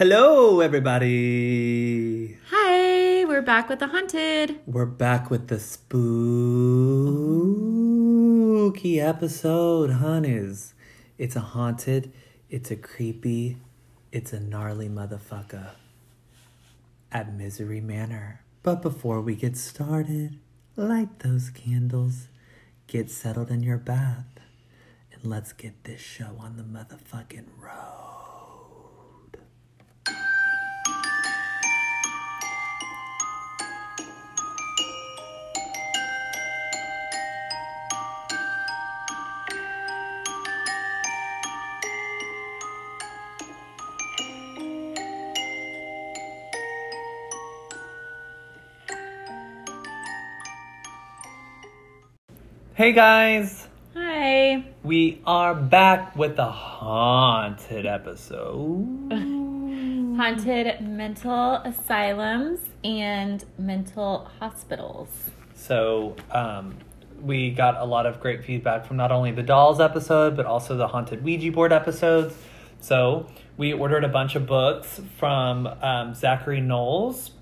Hello, everybody. Hi, we're back with the haunted. We're back with the spooky episode, honeys. It's a haunted, it's a creepy, it's a gnarly motherfucker at Misery Manor. But before we get started, light those candles, get settled in your bath, and let's get this show on the motherfucking road. Hey guys, Hi. we are back with a haunted episode. Haunted mental asylums and mental hospitals. So, um, we got a lot of great feedback from not only the dolls episode, but also the haunted Ouija board episodes. So, we ordered a bunch of books from um, Zachary Knowles.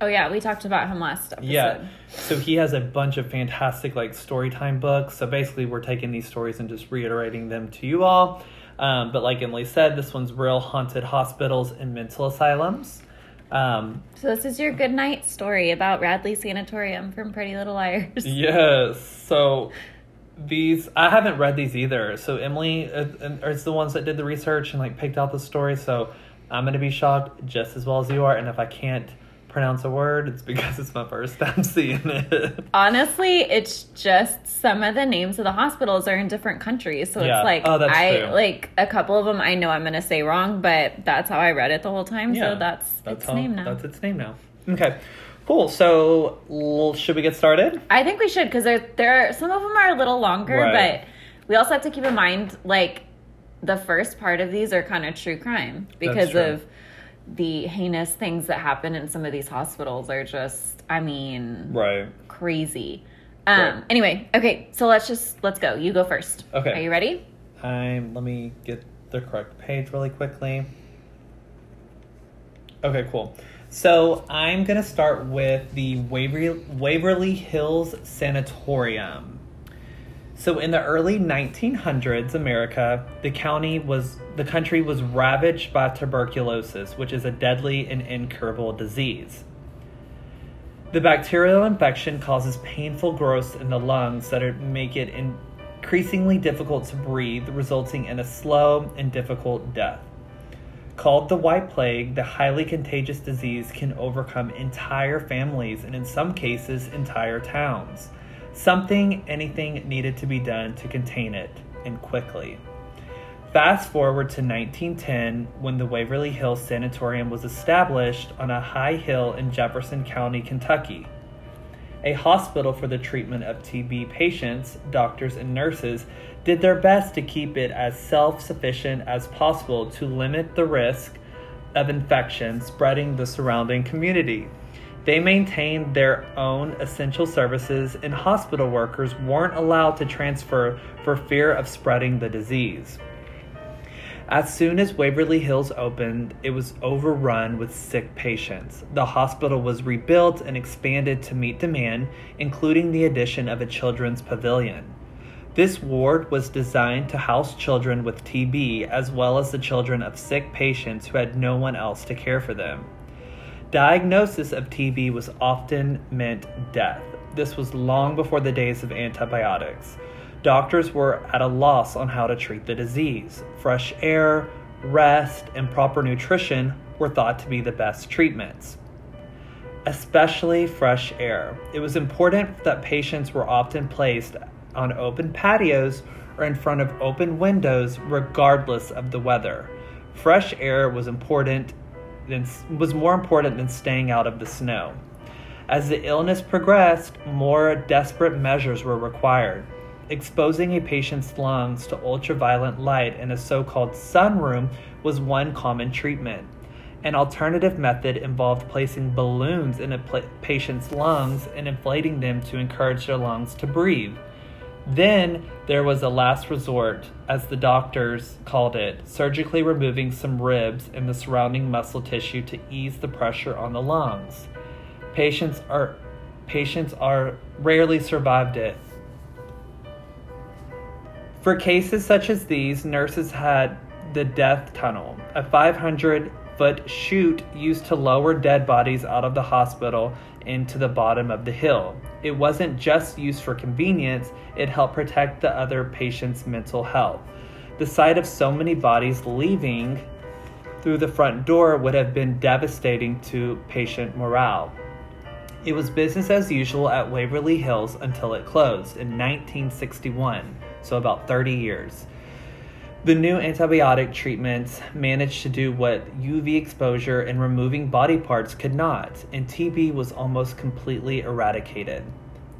Oh yeah, we talked about him last episode. Yeah. So, he has a bunch of fantastic, like, story time books. So, basically, we're taking these stories and just reiterating them to you all. Um, but, like Emily said, this one's real haunted hospitals and mental asylums. Um, So this is your good night story about Radley Sanatorium from Pretty Little Liars. Yes. So these I haven't read these either. So Emily uh, uh, is the ones that did the research and like picked out the story. So I'm gonna be shocked just as well as you are. And if I can't pronounce a word, it's because it's my first time seeing it. Honestly, it's just some of the names of the hospitals are in different countries. So Yeah. it's like Oh, that's I true. like a couple of them I know I'm going to say wrong, but that's how I read it the whole time. So that's, its how- name now. That's its name now. Okay. Cool. So l- should we get started? I think we should because there, there are some of them are a little longer, Right. but we also have to keep in mind like the first part of these are kind of true crime because true. of the heinous things that happen in some of these hospitals are just, I mean, Right. crazy. Um. Right. Anyway, okay, so let's just let's go. You go first. Okay. Are you ready? I'm. Let me get the correct page really quickly. Okay, cool. So I'm gonna start with the Waverly, Waverly Hills Sanatorium. So in the early 1900s, America, the county was the country was ravaged by tuberculosis, which is a deadly and incurable disease. The bacterial infection causes painful growths in the lungs that make it increasingly difficult to breathe, resulting in a slow and difficult death. Called the White Plague, the highly contagious disease can overcome entire families and, in some cases, entire towns. Something, anything needed to be done to contain it, and quickly. Fast forward to 1910 when the Waverly Hills Sanatorium was established on a high hill in Jefferson County, Kentucky. A hospital for the treatment of TB patients, doctors, and nurses did their best to keep it as self sufficient as possible to limit the risk of infection spreading the surrounding community. They maintained their own essential services, and hospital workers weren't allowed to transfer for fear of spreading the disease. As soon as Waverly Hills opened, it was overrun with sick patients. The hospital was rebuilt and expanded to meet demand, including the addition of a children's pavilion. This ward was designed to house children with TB as well as the children of sick patients who had no one else to care for them. Diagnosis of TB was often meant death. This was long before the days of antibiotics. Doctors were at a loss on how to treat the disease. Fresh air, rest, and proper nutrition were thought to be the best treatments. Especially fresh air. It was important that patients were often placed on open patios or in front of open windows regardless of the weather. Fresh air was important than, was more important than staying out of the snow. As the illness progressed, more desperate measures were required. Exposing a patient's lungs to ultraviolet light in a so called sunroom was one common treatment. An alternative method involved placing balloons in a patient's lungs and inflating them to encourage their lungs to breathe. Then there was a last resort, as the doctors called it, surgically removing some ribs and the surrounding muscle tissue to ease the pressure on the lungs. Patients are patients are rarely survived it. For cases such as these, nurses had the death tunnel, a 500 foot chute used to lower dead bodies out of the hospital into the bottom of the hill. It wasn't just used for convenience, it helped protect the other patient's mental health. The sight of so many bodies leaving through the front door would have been devastating to patient morale. It was business as usual at Waverly Hills until it closed in 1961, so about 30 years. The new antibiotic treatments managed to do what UV exposure and removing body parts could not, and TB was almost completely eradicated.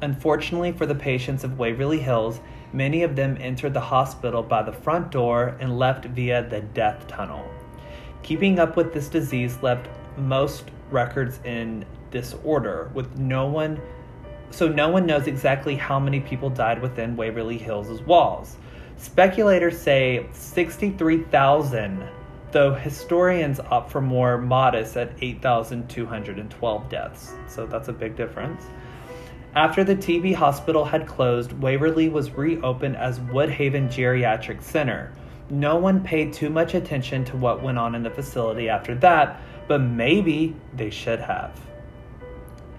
Unfortunately for the patients of Waverly Hills, many of them entered the hospital by the front door and left via the death tunnel. Keeping up with this disease left most records in disorder with no one so no one knows exactly how many people died within Waverly Hills' walls. Speculators say 63,000, though historians opt for more modest at 8,212 deaths. So that's a big difference. After the TB hospital had closed, Waverly was reopened as Woodhaven Geriatric Center. No one paid too much attention to what went on in the facility after that, but maybe they should have.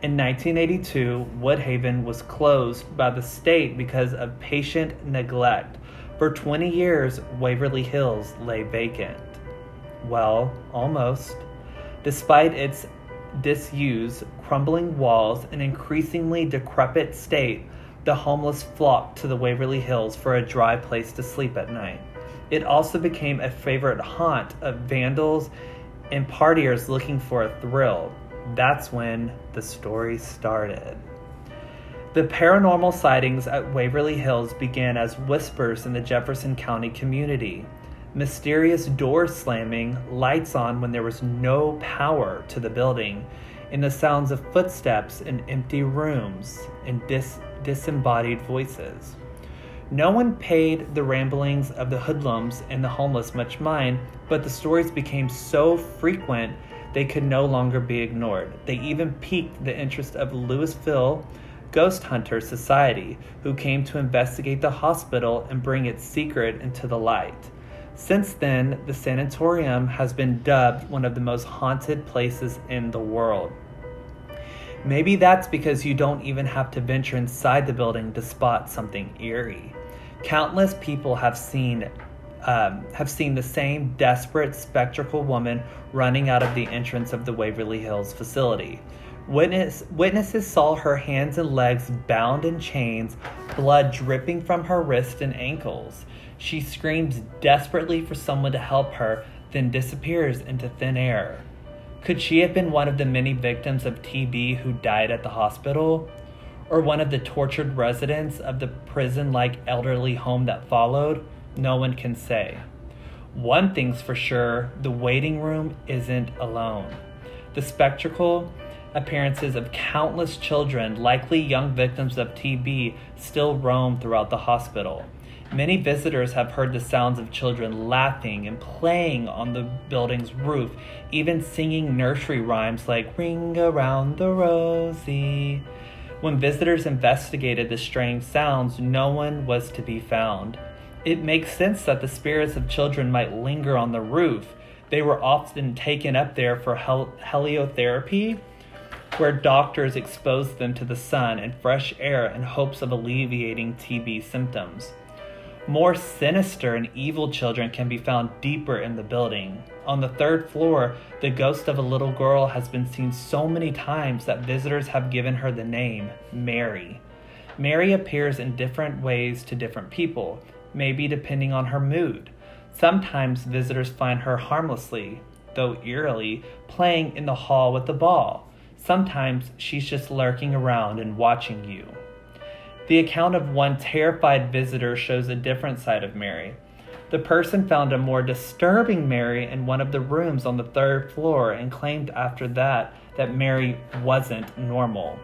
In 1982, Woodhaven was closed by the state because of patient neglect. For 20 years, Waverly Hills lay vacant. Well, almost. Despite its disuse, crumbling walls, and increasingly decrepit state, the homeless flocked to the Waverly Hills for a dry place to sleep at night. It also became a favorite haunt of vandals and partiers looking for a thrill that's when the story started. The paranormal sightings at Waverly Hills began as whispers in the Jefferson County community. Mysterious doors slamming, lights on when there was no power to the building, and the sounds of footsteps in empty rooms and dis- disembodied voices. No one paid the ramblings of the hoodlums and the homeless much mind, but the stories became so frequent they could no longer be ignored. They even piqued the interest of Louisville Ghost Hunter Society, who came to investigate the hospital and bring its secret into the light. Since then, the sanatorium has been dubbed one of the most haunted places in the world. Maybe that's because you don't even have to venture inside the building to spot something eerie. Countless people have seen um, have seen the same desperate, spectral woman running out of the entrance of the Waverly Hills facility. Witness, witnesses saw her hands and legs bound in chains, blood dripping from her wrists and ankles. She screams desperately for someone to help her, then disappears into thin air. Could she have been one of the many victims of TB who died at the hospital? Or one of the tortured residents of the prison like elderly home that followed? no one can say. One thing's for sure the waiting room isn't alone. The spectacle appearances of countless children, likely young victims of TB, still roam throughout the hospital. Many visitors have heard the sounds of children laughing and playing on the building's roof, even singing nursery rhymes like Ring Around the Rosie. When visitors investigated the strange sounds, no one was to be found. It makes sense that the spirits of children might linger on the roof. They were often taken up there for hel- heliotherapy, where doctors exposed them to the sun and fresh air in hopes of alleviating TB symptoms. More sinister and evil children can be found deeper in the building. On the third floor, the ghost of a little girl has been seen so many times that visitors have given her the name Mary. Mary appears in different ways to different people, maybe depending on her mood. Sometimes visitors find her harmlessly, though eerily, playing in the hall with the ball. Sometimes she's just lurking around and watching you. The account of one terrified visitor shows a different side of Mary. The person found a more disturbing Mary in one of the rooms on the third floor and claimed after that that Mary wasn't normal.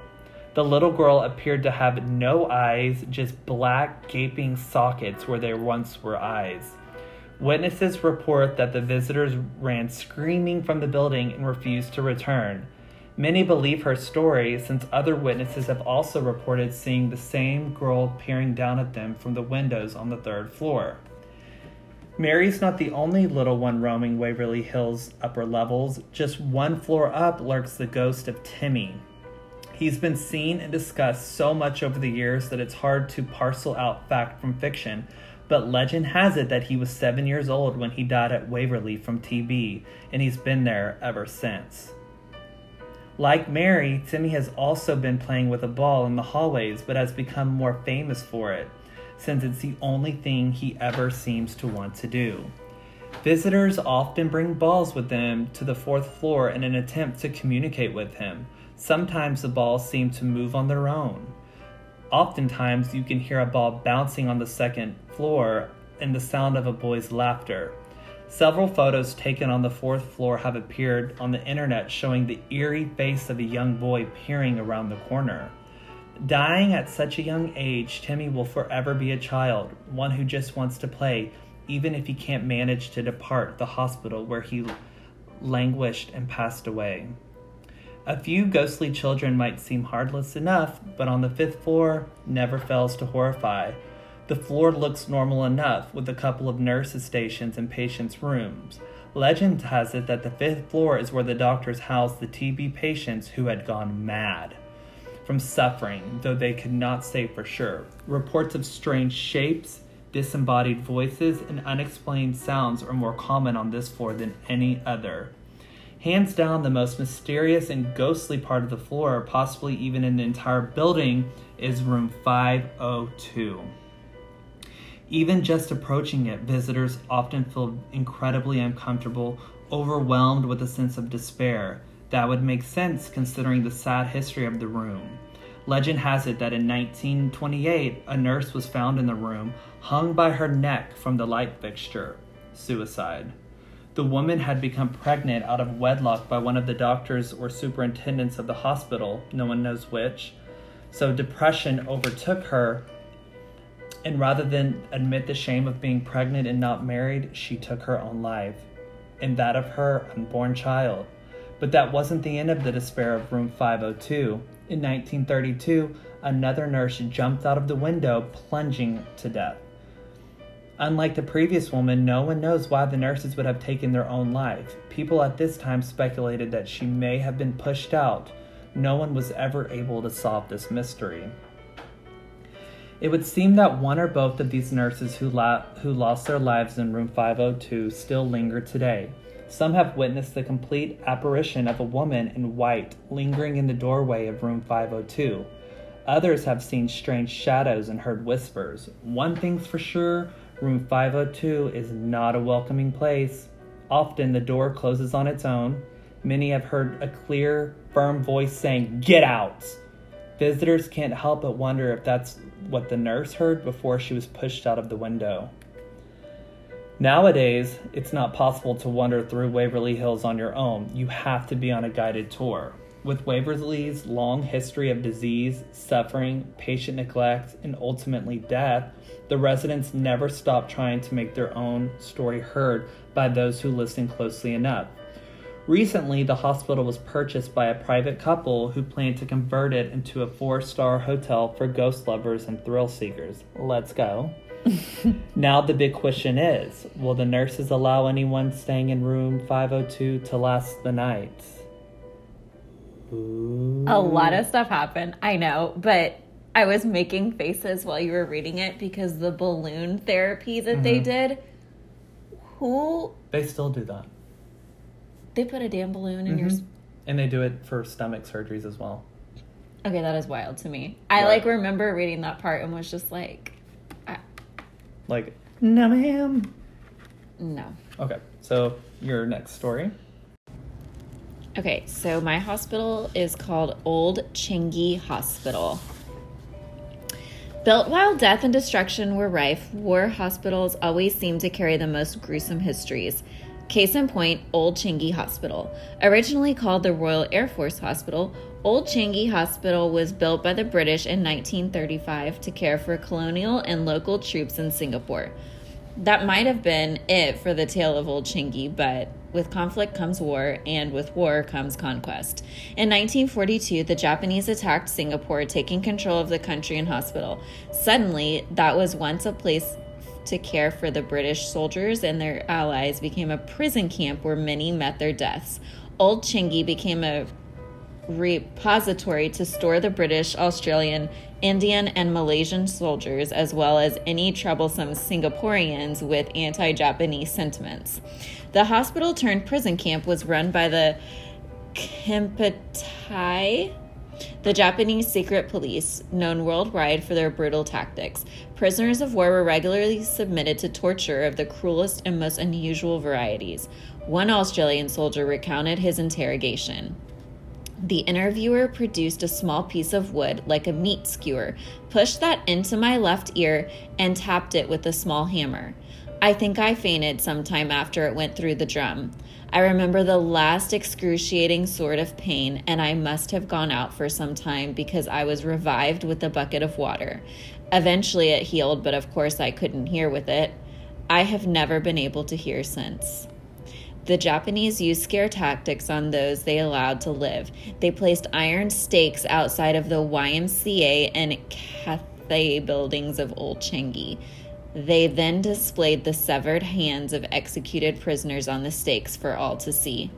The little girl appeared to have no eyes, just black, gaping sockets where there once were eyes. Witnesses report that the visitors ran screaming from the building and refused to return. Many believe her story since other witnesses have also reported seeing the same girl peering down at them from the windows on the third floor. Mary's not the only little one roaming Waverly Hills upper levels. Just one floor up lurks the ghost of Timmy. He's been seen and discussed so much over the years that it's hard to parcel out fact from fiction, but legend has it that he was seven years old when he died at Waverly from TB, and he's been there ever since. Like Mary, Timmy has also been playing with a ball in the hallways, but has become more famous for it, since it's the only thing he ever seems to want to do. Visitors often bring balls with them to the fourth floor in an attempt to communicate with him. Sometimes the balls seem to move on their own. Oftentimes, you can hear a ball bouncing on the second floor and the sound of a boy's laughter. Several photos taken on the fourth floor have appeared on the internet showing the eerie face of a young boy peering around the corner. Dying at such a young age, Timmy will forever be a child, one who just wants to play, even if he can't manage to depart the hospital where he languished and passed away. A few ghostly children might seem heartless enough, but on the fifth floor never fails to horrify. The floor looks normal enough, with a couple of nurses' stations and patients' rooms. Legend has it that the fifth floor is where the doctors housed the TB patients who had gone mad from suffering, though they could not say for sure. Reports of strange shapes, disembodied voices, and unexplained sounds are more common on this floor than any other. Hands down, the most mysterious and ghostly part of the floor, possibly even in the entire building, is room 502. Even just approaching it, visitors often feel incredibly uncomfortable, overwhelmed with a sense of despair. That would make sense considering the sad history of the room. Legend has it that in 1928, a nurse was found in the room, hung by her neck from the light fixture. Suicide. The woman had become pregnant out of wedlock by one of the doctors or superintendents of the hospital, no one knows which. So depression overtook her, and rather than admit the shame of being pregnant and not married, she took her own life, and that of her unborn child. But that wasn't the end of the despair of room 502. In 1932, another nurse jumped out of the window, plunging to death. Unlike the previous woman, no one knows why the nurses would have taken their own life. People at this time speculated that she may have been pushed out. No one was ever able to solve this mystery. It would seem that one or both of these nurses who, la- who lost their lives in room 502 still linger today. Some have witnessed the complete apparition of a woman in white lingering in the doorway of room 502. Others have seen strange shadows and heard whispers. One thing's for sure room 502 is not a welcoming place. Often the door closes on its own. Many have heard a clear, firm voice saying, Get out! Visitors can't help but wonder if that's what the nurse heard before she was pushed out of the window. Nowadays, it's not possible to wander through Waverly Hills on your own. You have to be on a guided tour. With Waverly's long history of disease, suffering, patient neglect, and ultimately death, the residents never stop trying to make their own story heard by those who listen closely enough. Recently, the hospital was purchased by a private couple who plan to convert it into a four star hotel for ghost lovers and thrill seekers. Let's go. now, the big question is will the nurses allow anyone staying in room 502 to last the night? Ooh. A lot of stuff happened, I know, but I was making faces while you were reading it because the balloon therapy that mm-hmm. they did. Who? They still do that. They put a damn balloon in mm-hmm. your. And they do it for stomach surgeries as well. Okay, that is wild to me. I like remember reading that part and was just like, I... like no, ma'am. No. Okay, so your next story. Okay, so my hospital is called Old Changi Hospital. Built while death and destruction were rife, war hospitals always seem to carry the most gruesome histories. Case in point, Old Changi Hospital. Originally called the Royal Air Force Hospital, Old Changi Hospital was built by the British in 1935 to care for colonial and local troops in Singapore. That might have been it for the tale of Old Changi, but with conflict comes war, and with war comes conquest. In 1942, the Japanese attacked Singapore, taking control of the country and hospital. Suddenly, that was once a place to care for the British soldiers and their allies became a prison camp where many met their deaths. Old Changi became a repository to store the British, Australian, Indian, and Malaysian soldiers, as well as any troublesome Singaporeans with anti Japanese sentiments. The hospital turned prison camp was run by the Kempeitai the Japanese secret police, known worldwide for their brutal tactics, prisoners of war were regularly submitted to torture of the cruelest and most unusual varieties. One Australian soldier recounted his interrogation. The interviewer produced a small piece of wood, like a meat skewer, pushed that into my left ear, and tapped it with a small hammer. I think I fainted sometime after it went through the drum. I remember the last excruciating sort of pain, and I must have gone out for some time because I was revived with a bucket of water. Eventually it healed, but of course I couldn't hear with it. I have never been able to hear since. The Japanese used scare tactics on those they allowed to live. They placed iron stakes outside of the YMCA and Cathay buildings of Old Changi. They then displayed the severed hands of executed prisoners on the stakes for all to see.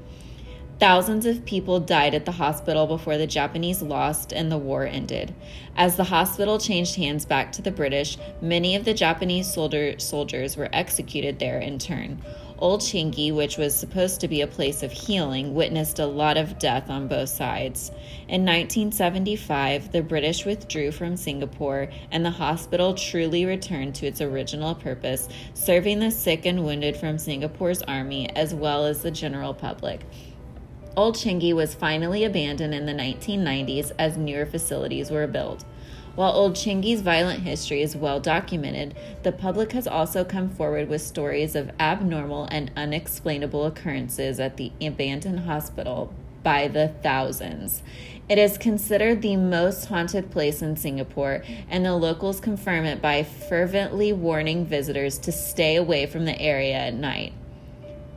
Thousands of people died at the hospital before the Japanese lost and the war ended. As the hospital changed hands back to the British, many of the Japanese soldier, soldiers were executed there in turn. Old Changi, which was supposed to be a place of healing, witnessed a lot of death on both sides. In 1975, the British withdrew from Singapore and the hospital truly returned to its original purpose, serving the sick and wounded from Singapore's army as well as the general public. Old Changi was finally abandoned in the 1990s as newer facilities were built. While Old Changi's violent history is well documented, the public has also come forward with stories of abnormal and unexplainable occurrences at the abandoned hospital by the thousands. It is considered the most haunted place in Singapore, and the locals confirm it by fervently warning visitors to stay away from the area at night.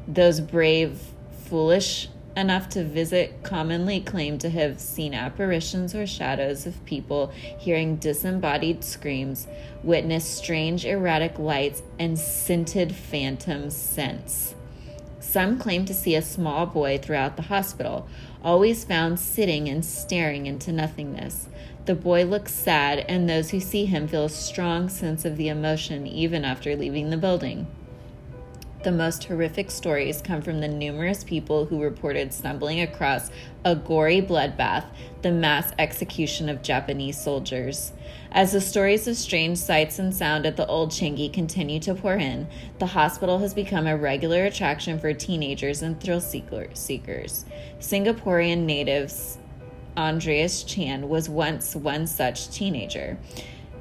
Those brave, foolish, enough to visit commonly claim to have seen apparitions or shadows of people hearing disembodied screams, witness strange erratic lights, and scented phantom scents. Some claim to see a small boy throughout the hospital, always found sitting and staring into nothingness. The boy looks sad, and those who see him feel a strong sense of the emotion even after leaving the building. The most horrific stories come from the numerous people who reported stumbling across a gory bloodbath, the mass execution of Japanese soldiers. As the stories of strange sights and sound at the old Changi continue to pour in, the hospital has become a regular attraction for teenagers and thrill seekers. Singaporean natives Andreas Chan was once one such teenager.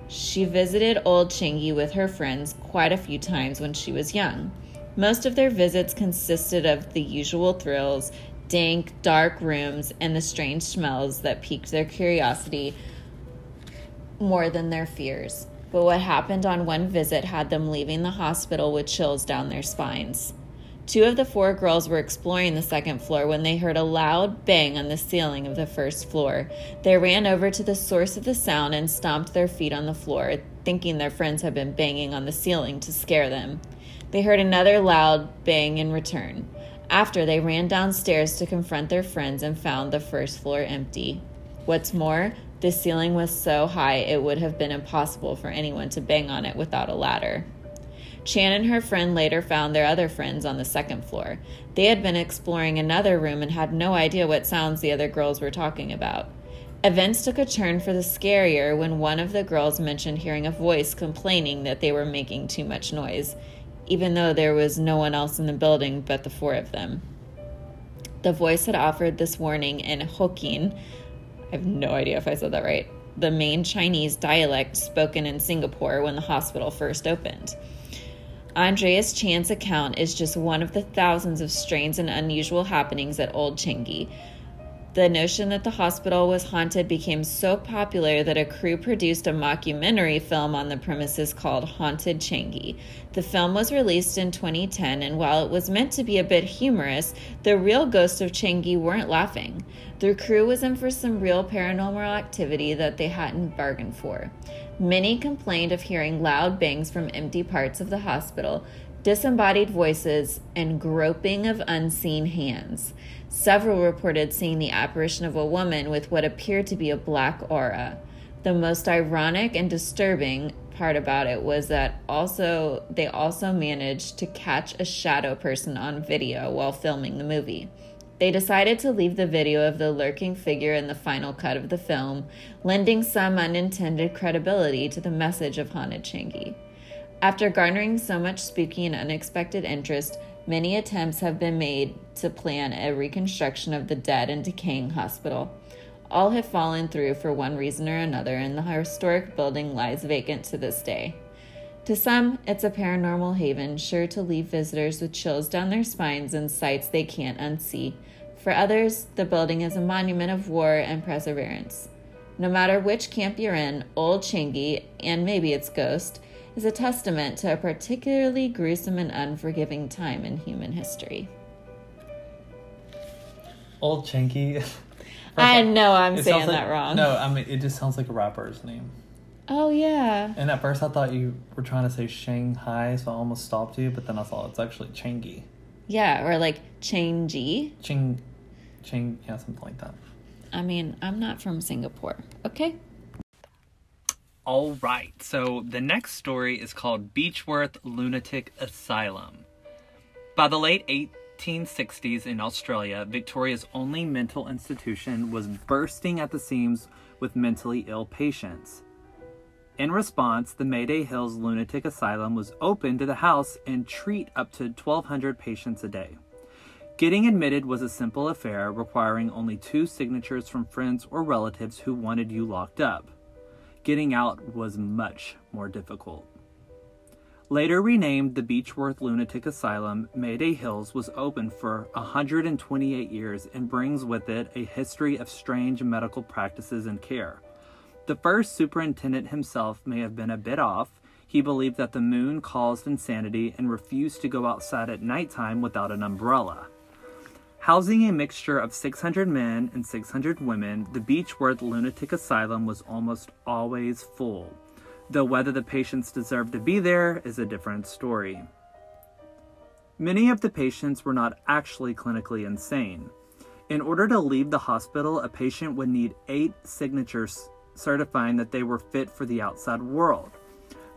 She visited Old Changi with her friends quite a few times when she was young. Most of their visits consisted of the usual thrills, dank, dark rooms, and the strange smells that piqued their curiosity more than their fears. But what happened on one visit had them leaving the hospital with chills down their spines. Two of the four girls were exploring the second floor when they heard a loud bang on the ceiling of the first floor. They ran over to the source of the sound and stomped their feet on the floor, thinking their friends had been banging on the ceiling to scare them. They heard another loud bang in return. After, they ran downstairs to confront their friends and found the first floor empty. What's more, the ceiling was so high it would have been impossible for anyone to bang on it without a ladder. Chan and her friend later found their other friends on the second floor. They had been exploring another room and had no idea what sounds the other girls were talking about. Events took a turn for the scarier when one of the girls mentioned hearing a voice complaining that they were making too much noise even though there was no one else in the building but the four of them. The voice had offered this warning in Hokkien. I have no idea if I said that right. The main Chinese dialect spoken in Singapore when the hospital first opened. Andreas Chan's account is just one of the thousands of strange and unusual happenings at Old Changi. The notion that the hospital was haunted became so popular that a crew produced a mockumentary film on the premises called Haunted Changi. The film was released in 2010, and while it was meant to be a bit humorous, the real ghosts of Changi weren't laughing. The crew was in for some real paranormal activity that they hadn't bargained for. Many complained of hearing loud bangs from empty parts of the hospital, disembodied voices, and groping of unseen hands. Several reported seeing the apparition of a woman with what appeared to be a black aura. The most ironic and disturbing part about it was that also they also managed to catch a shadow person on video while filming the movie. They decided to leave the video of the lurking figure in the final cut of the film, lending some unintended credibility to the message of Haunted Changi. After garnering so much spooky and unexpected interest, Many attempts have been made to plan a reconstruction of the dead and decaying hospital. All have fallen through for one reason or another, and the historic building lies vacant to this day. To some, it's a paranormal haven sure to leave visitors with chills down their spines and sights they can't unsee. For others, the building is a monument of war and perseverance. No matter which camp you're in, Old Changi, and maybe its ghost, is a testament to a particularly gruesome and unforgiving time in human history. Old Changi. I know I'm saying like- that wrong. No, I mean it just sounds like a rapper's name. Oh yeah. And at first I thought you were trying to say Shanghai, so I almost stopped you. But then I saw it's actually Changi. Yeah, or like Changi. Ching, Ching, yeah, something like that. I mean, I'm not from Singapore. Okay. All right, so the next story is called Beechworth Lunatic Asylum. By the late 1860s in Australia, Victoria's only mental institution was bursting at the seams with mentally ill patients. In response, the Mayday Hills Lunatic Asylum was open to the house and treat up to 1,200 patients a day. Getting admitted was a simple affair requiring only two signatures from friends or relatives who wanted you locked up. Getting out was much more difficult. Later renamed the Beechworth Lunatic Asylum, Mayday Hills was open for 128 years and brings with it a history of strange medical practices and care. The first superintendent himself may have been a bit off. He believed that the moon caused insanity and refused to go outside at nighttime without an umbrella. Housing a mixture of 600 men and 600 women, the Beechworth Lunatic Asylum was almost always full, though whether the patients deserved to be there is a different story. Many of the patients were not actually clinically insane. In order to leave the hospital, a patient would need eight signatures certifying that they were fit for the outside world.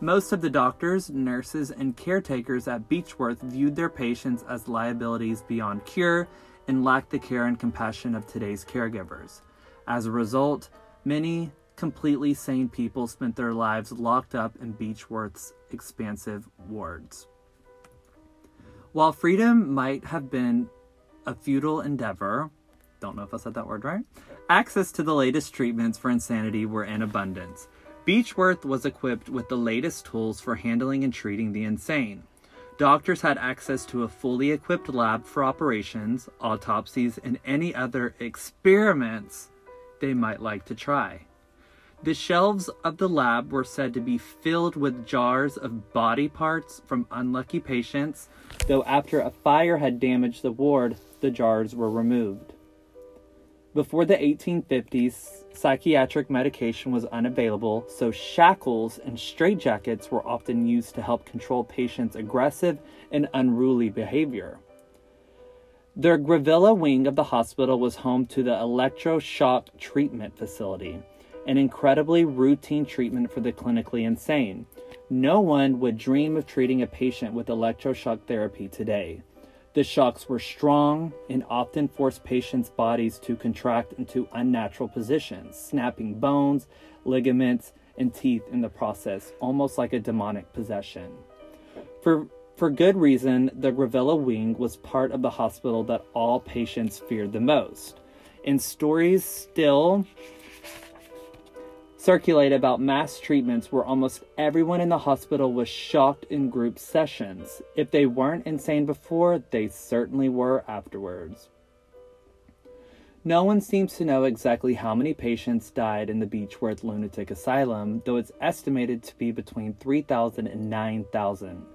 Most of the doctors, nurses, and caretakers at Beechworth viewed their patients as liabilities beyond cure and lacked the care and compassion of today's caregivers. As a result, many completely sane people spent their lives locked up in Beechworth's expansive wards. While freedom might have been a futile endeavor, don't know if I said that word right, access to the latest treatments for insanity were in abundance. Beechworth was equipped with the latest tools for handling and treating the insane. Doctors had access to a fully equipped lab for operations, autopsies, and any other experiments they might like to try. The shelves of the lab were said to be filled with jars of body parts from unlucky patients, though after a fire had damaged the ward, the jars were removed. Before the 1850s, psychiatric medication was unavailable, so shackles and straitjackets were often used to help control patients' aggressive and unruly behavior. The Gravilla wing of the hospital was home to the electroshock treatment facility, an incredibly routine treatment for the clinically insane. No one would dream of treating a patient with electroshock therapy today. The shocks were strong and often forced patients' bodies to contract into unnatural positions, snapping bones, ligaments, and teeth in the process, almost like a demonic possession. For, for good reason, the Gravilla wing was part of the hospital that all patients feared the most. In stories still circulate about mass treatments where almost everyone in the hospital was shocked in group sessions. If they weren't insane before, they certainly were afterwards. No one seems to know exactly how many patients died in the Beechworth Lunatic Asylum, though it's estimated to be between 3,000 and 9,000.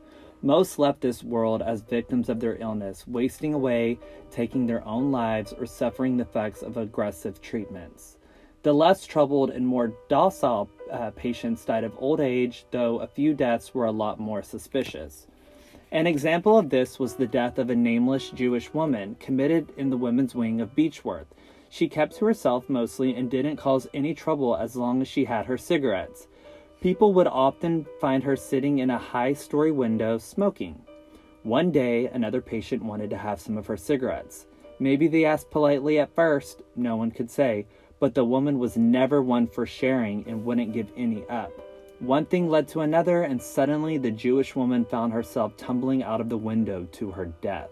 Most left this world as victims of their illness, wasting away, taking their own lives, or suffering the effects of aggressive treatments. The less troubled and more docile uh, patients died of old age, though a few deaths were a lot more suspicious. An example of this was the death of a nameless Jewish woman committed in the women's wing of Beechworth. She kept to herself mostly and didn't cause any trouble as long as she had her cigarettes. People would often find her sitting in a high story window smoking. One day, another patient wanted to have some of her cigarettes. Maybe they asked politely at first, no one could say, but the woman was never one for sharing and wouldn't give any up. One thing led to another, and suddenly the Jewish woman found herself tumbling out of the window to her death.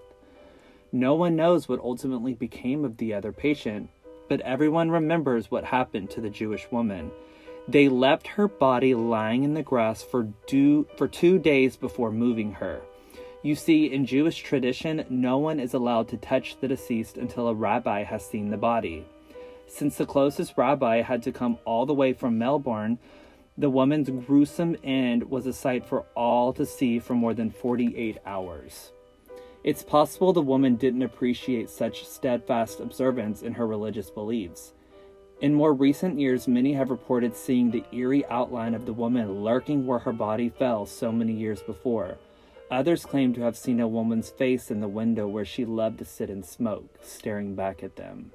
No one knows what ultimately became of the other patient, but everyone remembers what happened to the Jewish woman. They left her body lying in the grass for, do, for two days before moving her. You see, in Jewish tradition, no one is allowed to touch the deceased until a rabbi has seen the body. Since the closest rabbi had to come all the way from Melbourne, the woman's gruesome end was a sight for all to see for more than 48 hours. It's possible the woman didn't appreciate such steadfast observance in her religious beliefs. In more recent years, many have reported seeing the eerie outline of the woman lurking where her body fell so many years before. Others claim to have seen a woman's face in the window where she loved to sit and smoke, staring back at them.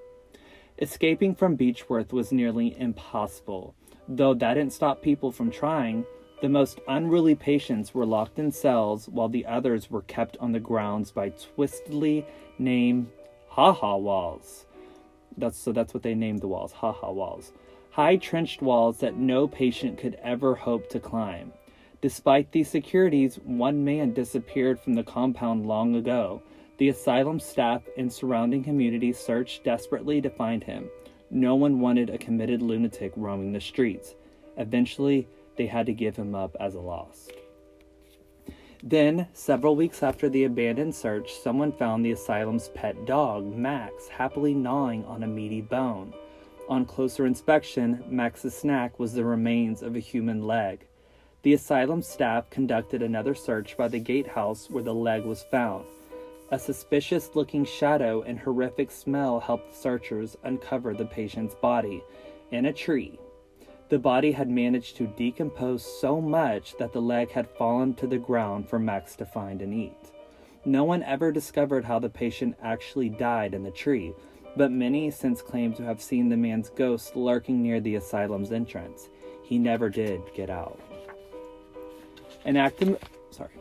Escaping from Beechworth was nearly impossible. Though that didn't stop people from trying, the most unruly patients were locked in cells while the others were kept on the grounds by twistedly named ha-ha walls. That's so that's what they named the walls, ha-ha walls. High trenched walls that no patient could ever hope to climb. Despite these securities, one man disappeared from the compound long ago. The asylum staff and surrounding community searched desperately to find him. No one wanted a committed lunatic roaming the streets. Eventually, they had to give him up as a lost. Then, several weeks after the abandoned search, someone found the asylum's pet dog, Max, happily gnawing on a meaty bone. On closer inspection, Max's snack was the remains of a human leg. The asylum staff conducted another search by the gatehouse where the leg was found. A suspicious looking shadow and horrific smell helped searchers uncover the patient's body in a tree. The body had managed to decompose so much that the leg had fallen to the ground for Max to find and eat. No one ever discovered how the patient actually died in the tree, but many since claim to have seen the man's ghost lurking near the asylum's entrance. He never did get out. An active, sorry,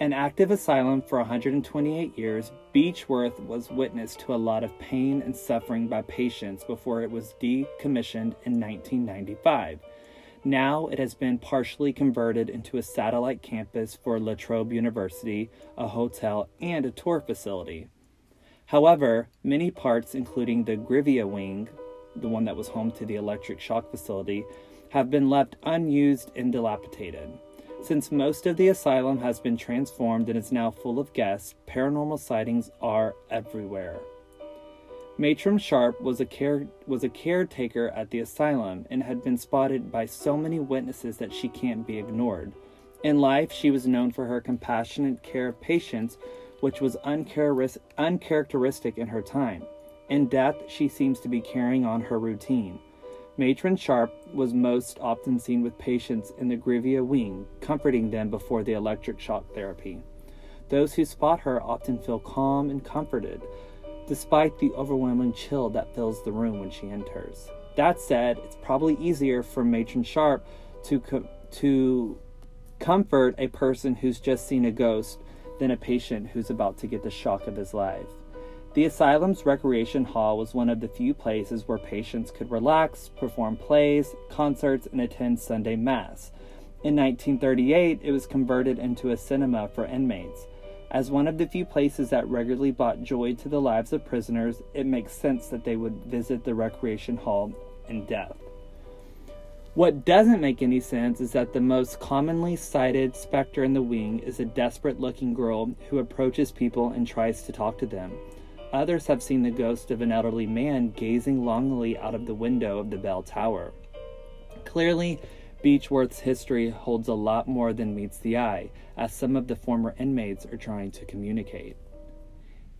an active asylum for 128 years, Beechworth was witness to a lot of pain and suffering by patients before it was decommissioned in 1995. Now it has been partially converted into a satellite campus for La Trobe University, a hotel, and a tour facility. However, many parts, including the Grivia wing, the one that was home to the electric shock facility, have been left unused and dilapidated. Since most of the asylum has been transformed and is now full of guests, paranormal sightings are everywhere. Matron Sharp was a care was a caretaker at the asylum and had been spotted by so many witnesses that she can't be ignored. In life, she was known for her compassionate care of patients, which was uncharacteristic in her time. In death, she seems to be carrying on her routine. Matron Sharp was most often seen with patients in the Grivia wing, comforting them before the electric shock therapy. Those who spot her often feel calm and comforted, despite the overwhelming chill that fills the room when she enters. That said, it's probably easier for Matron Sharp to, co- to comfort a person who's just seen a ghost than a patient who's about to get the shock of his life. The asylum's recreation hall was one of the few places where patients could relax, perform plays, concerts, and attend Sunday Mass. In 1938, it was converted into a cinema for inmates. As one of the few places that regularly brought joy to the lives of prisoners, it makes sense that they would visit the recreation hall in death. What doesn't make any sense is that the most commonly cited specter in the wing is a desperate looking girl who approaches people and tries to talk to them. Others have seen the ghost of an elderly man gazing longingly out of the window of the bell tower. Clearly, Beechworth's history holds a lot more than meets the eye, as some of the former inmates are trying to communicate.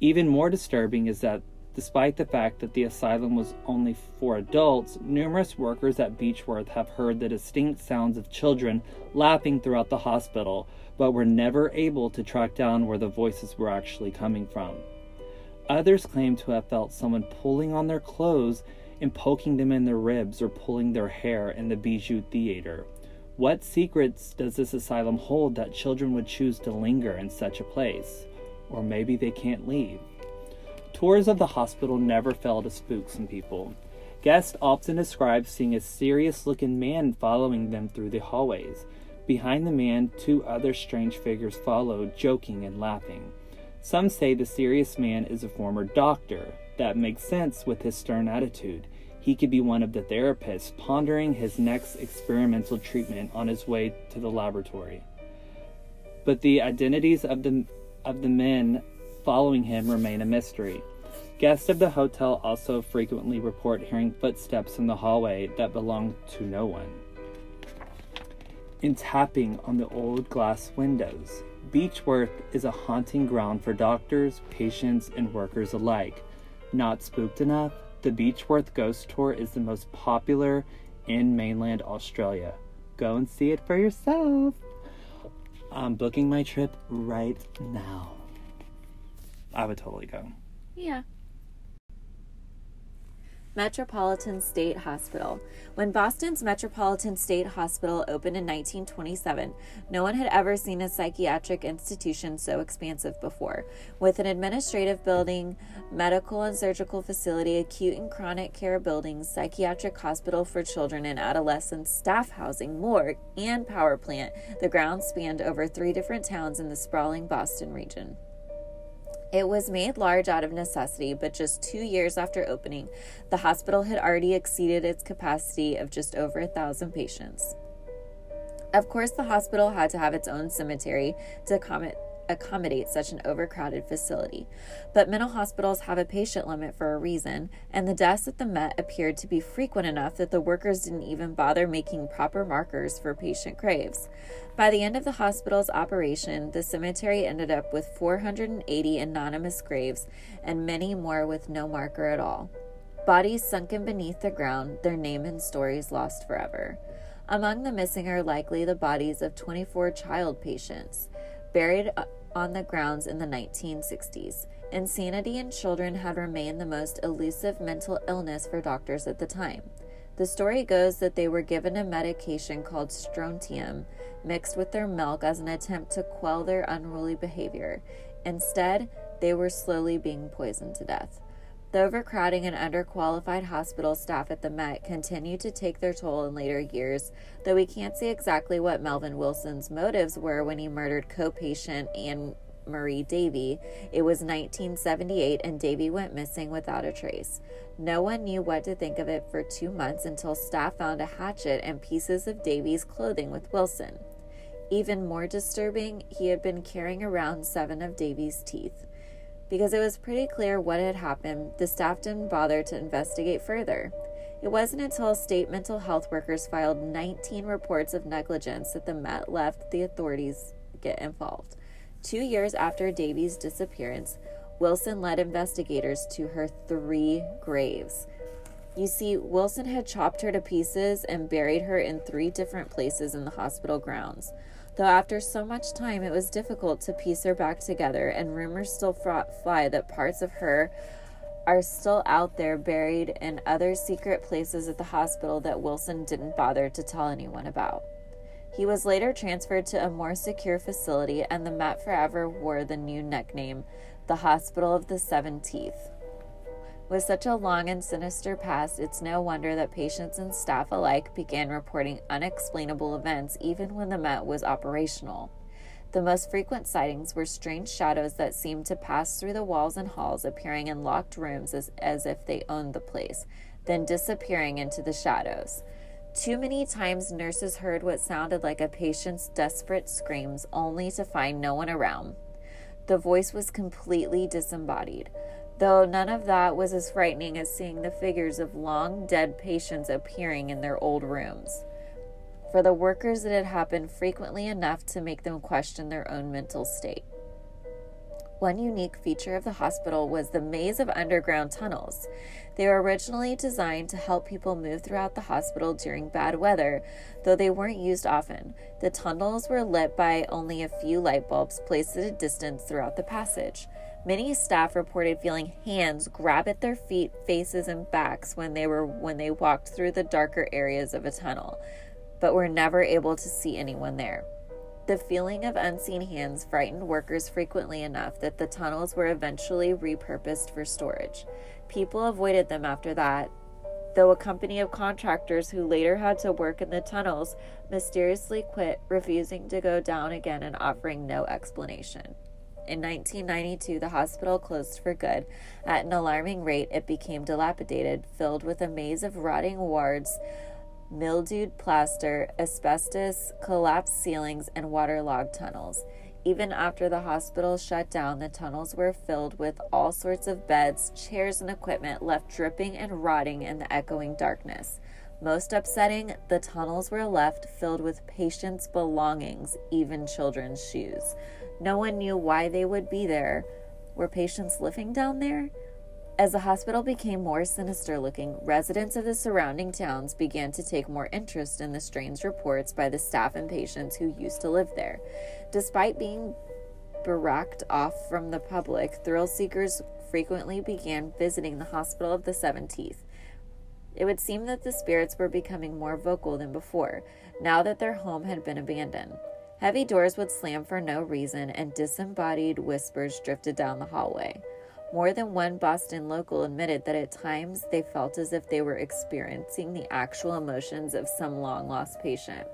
Even more disturbing is that despite the fact that the asylum was only for adults, numerous workers at Beechworth have heard the distinct sounds of children laughing throughout the hospital, but were never able to track down where the voices were actually coming from. Others claim to have felt someone pulling on their clothes and poking them in their ribs or pulling their hair in the Bijou Theater. What secrets does this asylum hold that children would choose to linger in such a place? Or maybe they can't leave. Tours of the hospital never fail to spook some people. Guests often describe seeing a serious looking man following them through the hallways. Behind the man, two other strange figures follow, joking and laughing. Some say the serious man is a former doctor. That makes sense with his stern attitude. He could be one of the therapists pondering his next experimental treatment on his way to the laboratory. But the identities of the of the men following him remain a mystery. Guests of the hotel also frequently report hearing footsteps in the hallway that belong to no one. In tapping on the old glass windows, Beechworth is a haunting ground for doctors, patients, and workers alike. Not spooked enough, the Beechworth Ghost Tour is the most popular in mainland Australia. Go and see it for yourself. I'm booking my trip right now. I would totally go. Yeah. Metropolitan State Hospital. When Boston's Metropolitan State Hospital opened in 1927, no one had ever seen a psychiatric institution so expansive before. With an administrative building, medical and surgical facility, acute and chronic care buildings, psychiatric hospital for children and adolescents, staff housing, morgue, and power plant, the grounds spanned over three different towns in the sprawling Boston region. It was made large out of necessity, but just two years after opening, the hospital had already exceeded its capacity of just over a thousand patients. Of course, the hospital had to have its own cemetery to accommodate accommodate such an overcrowded facility. But mental hospitals have a patient limit for a reason, and the deaths at the Met appeared to be frequent enough that the workers didn't even bother making proper markers for patient graves. By the end of the hospital's operation, the cemetery ended up with 480 anonymous graves and many more with no marker at all. Bodies sunken beneath the ground, their name and stories lost forever. Among the missing are likely the bodies of 24 child patients buried uh, on the grounds in the 1960s. Insanity in children had remained the most elusive mental illness for doctors at the time. The story goes that they were given a medication called strontium mixed with their milk as an attempt to quell their unruly behavior. Instead, they were slowly being poisoned to death. The overcrowding and underqualified hospital staff at the Met continued to take their toll in later years, though we can't see exactly what Melvin Wilson's motives were when he murdered co patient Anne Marie Davee. It was 1978 and Davee went missing without a trace. No one knew what to think of it for two months until staff found a hatchet and pieces of Davee's clothing with Wilson. Even more disturbing, he had been carrying around seven of Davee's teeth. Because it was pretty clear what had happened, the staff didn't bother to investigate further. It wasn't until state mental health workers filed 19 reports of negligence that the Met left the authorities get involved. Two years after Davee's disappearance, Wilson led investigators to her three graves. You see, Wilson had chopped her to pieces and buried her in three different places in the hospital grounds though after so much time it was difficult to piece her back together, and rumors still fly that parts of her are still out there buried in other secret places at the hospital that Wilson didn't bother to tell anyone about. He was later transferred to a more secure facility, and the Met forever wore the new nickname, the Hospital of the Seven Teeth. With such a long and sinister past, it's no wonder that patients and staff alike began reporting unexplainable events even when the Met was operational. The most frequent sightings were strange shadows that seemed to pass through the walls and halls, appearing in locked rooms as, as if they owned the place, then disappearing into the shadows. Too many times, nurses heard what sounded like a patient's desperate screams only to find no one around. The voice was completely disembodied, though none of that was as frightening as seeing the figures of long dead patients appearing in their old rooms. For the workers, it had happened frequently enough to make them question their own mental state. One unique feature of the hospital was the maze of underground tunnels. They were originally designed to help people move throughout the hospital during bad weather, though they weren't used often. The tunnels were lit by only a few light bulbs placed at a distance throughout the passage. Many staff reported feeling hands grab at their feet, faces, and backs when they were when they walked through the darker areas of a tunnel, but were never able to see anyone there. The feeling of unseen hands frightened workers frequently enough that the tunnels were eventually repurposed for storage. People avoided them after that, though a company of contractors who later had to work in the tunnels mysteriously quit, refusing to go down again and offering no explanation. In 1992, the hospital closed for good. At an alarming rate, it became dilapidated, filled with a maze of rotting wards mildewed plaster, asbestos, collapsed ceilings, and waterlogged tunnels. Even after the hospital shut down, the tunnels were filled with all sorts of beds, chairs, and equipment left dripping and rotting in the echoing darkness. Most upsetting, the tunnels were left filled with patients' belongings, even children's shoes. No one knew why they would be there. Were patients living down there? As the hospital became more sinister looking, residents of the surrounding towns began to take more interest in the strange reports by the staff and patients who used to live there. Despite being baracked off from the public, thrill seekers frequently began visiting the Hospital of the Seven Teeth. It would seem that the spirits were becoming more vocal than before, now that their home had been abandoned. Heavy doors would slam for no reason, and disembodied whispers drifted down the hallway. More than one Boston local admitted that at times they felt as if they were experiencing the actual emotions of some long lost patient.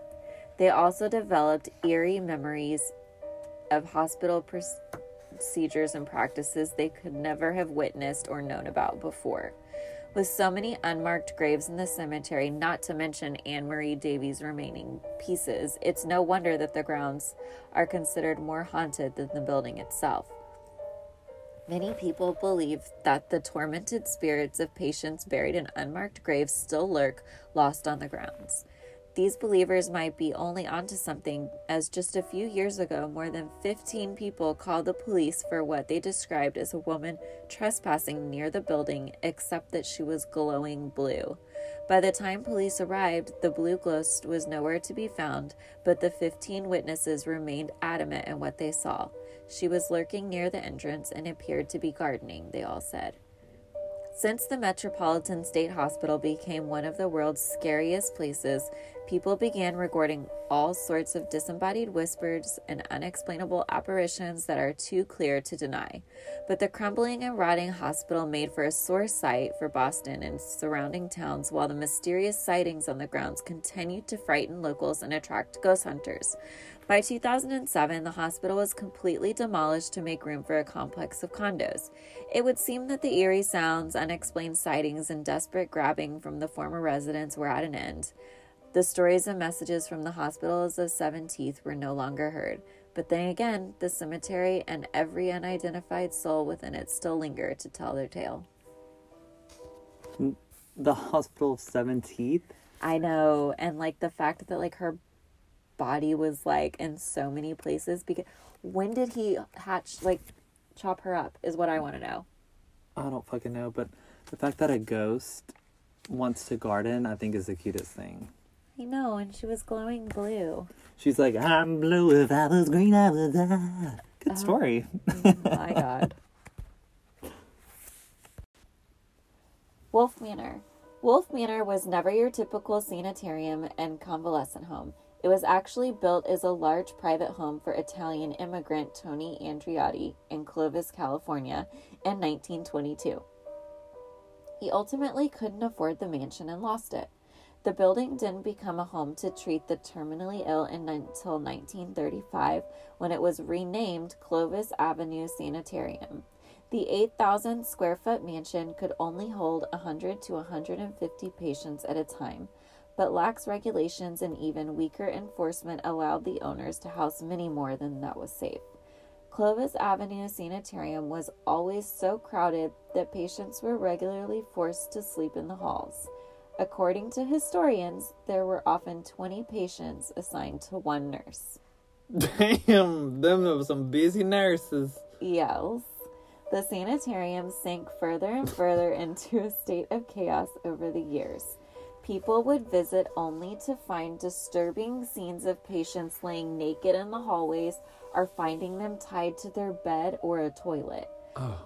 They also developed eerie memories of hospital procedures and practices they could never have witnessed or known about before. With so many unmarked graves in the cemetery, not to mention Anne Marie Davee's remaining pieces, it's no wonder that the grounds are considered more haunted than the building itself. Many people believe that the tormented spirits of patients buried in unmarked graves still lurk lost on the grounds. These believers might be only onto something, as just a few years ago, more than 15 people called the police for what they described as a woman trespassing near the building, except that she was glowing blue. By the time police arrived, the blue ghost was nowhere to be found, but the 15 witnesses remained adamant in what they saw. She was lurking near the entrance and appeared to be gardening, they all said. Since the Metropolitan State Hospital became one of the world's scariest places, people began recording all sorts of disembodied whispers and unexplainable apparitions that are too clear to deny. But the crumbling and rotting hospital made for a sore sight for Boston and surrounding towns, while the mysterious sightings on the grounds continued to frighten locals and attract ghost hunters. By 2007, the hospital was completely demolished to make room for a complex of condos. It would seem that the eerie sounds, unexplained sightings, and desperate grabbing from the former residents were at an end. The stories and messages from the hospitals of Seven Teeth were no longer heard. But then again, the cemetery and every unidentified soul within it still linger to tell their tale. The hospital of Seven Teeth? I know. And like the fact that like her body was like in so many places because when did he hatch like chop her up is what I want to know. I don't fucking know, but the fact that a ghost wants to garden, I think is the cutest thing. I know, and she was glowing blue. She's like, I'm blue. If I was green, I would uh, die. Good oh, story. my God. Wolf Manor. Wolf Manor was never your typical sanitarium and convalescent home. It was actually built as a large private home for Italian immigrant Tony Andreotti in Clovis, California in 1922. He ultimately couldn't afford the mansion and lost it. The building didn't become a home to treat the terminally ill until 1935 when it was renamed Clovis Avenue Sanitarium. The 8,000 square foot mansion could only hold 100 to 150 patients at a time. but lax regulations and even weaker enforcement allowed the owners to house many more than that was safe. Clovis Avenue Sanitarium was always so crowded that patients were regularly forced to sleep in the halls. According to historians, there were often 20 patients assigned to one nurse. Damn, them are some busy nurses. Yes. The sanitarium sank further and further into a state of chaos over the years. People would visit only to find disturbing scenes of patients laying naked in the hallways or finding them tied to their bed or a toilet. Oh,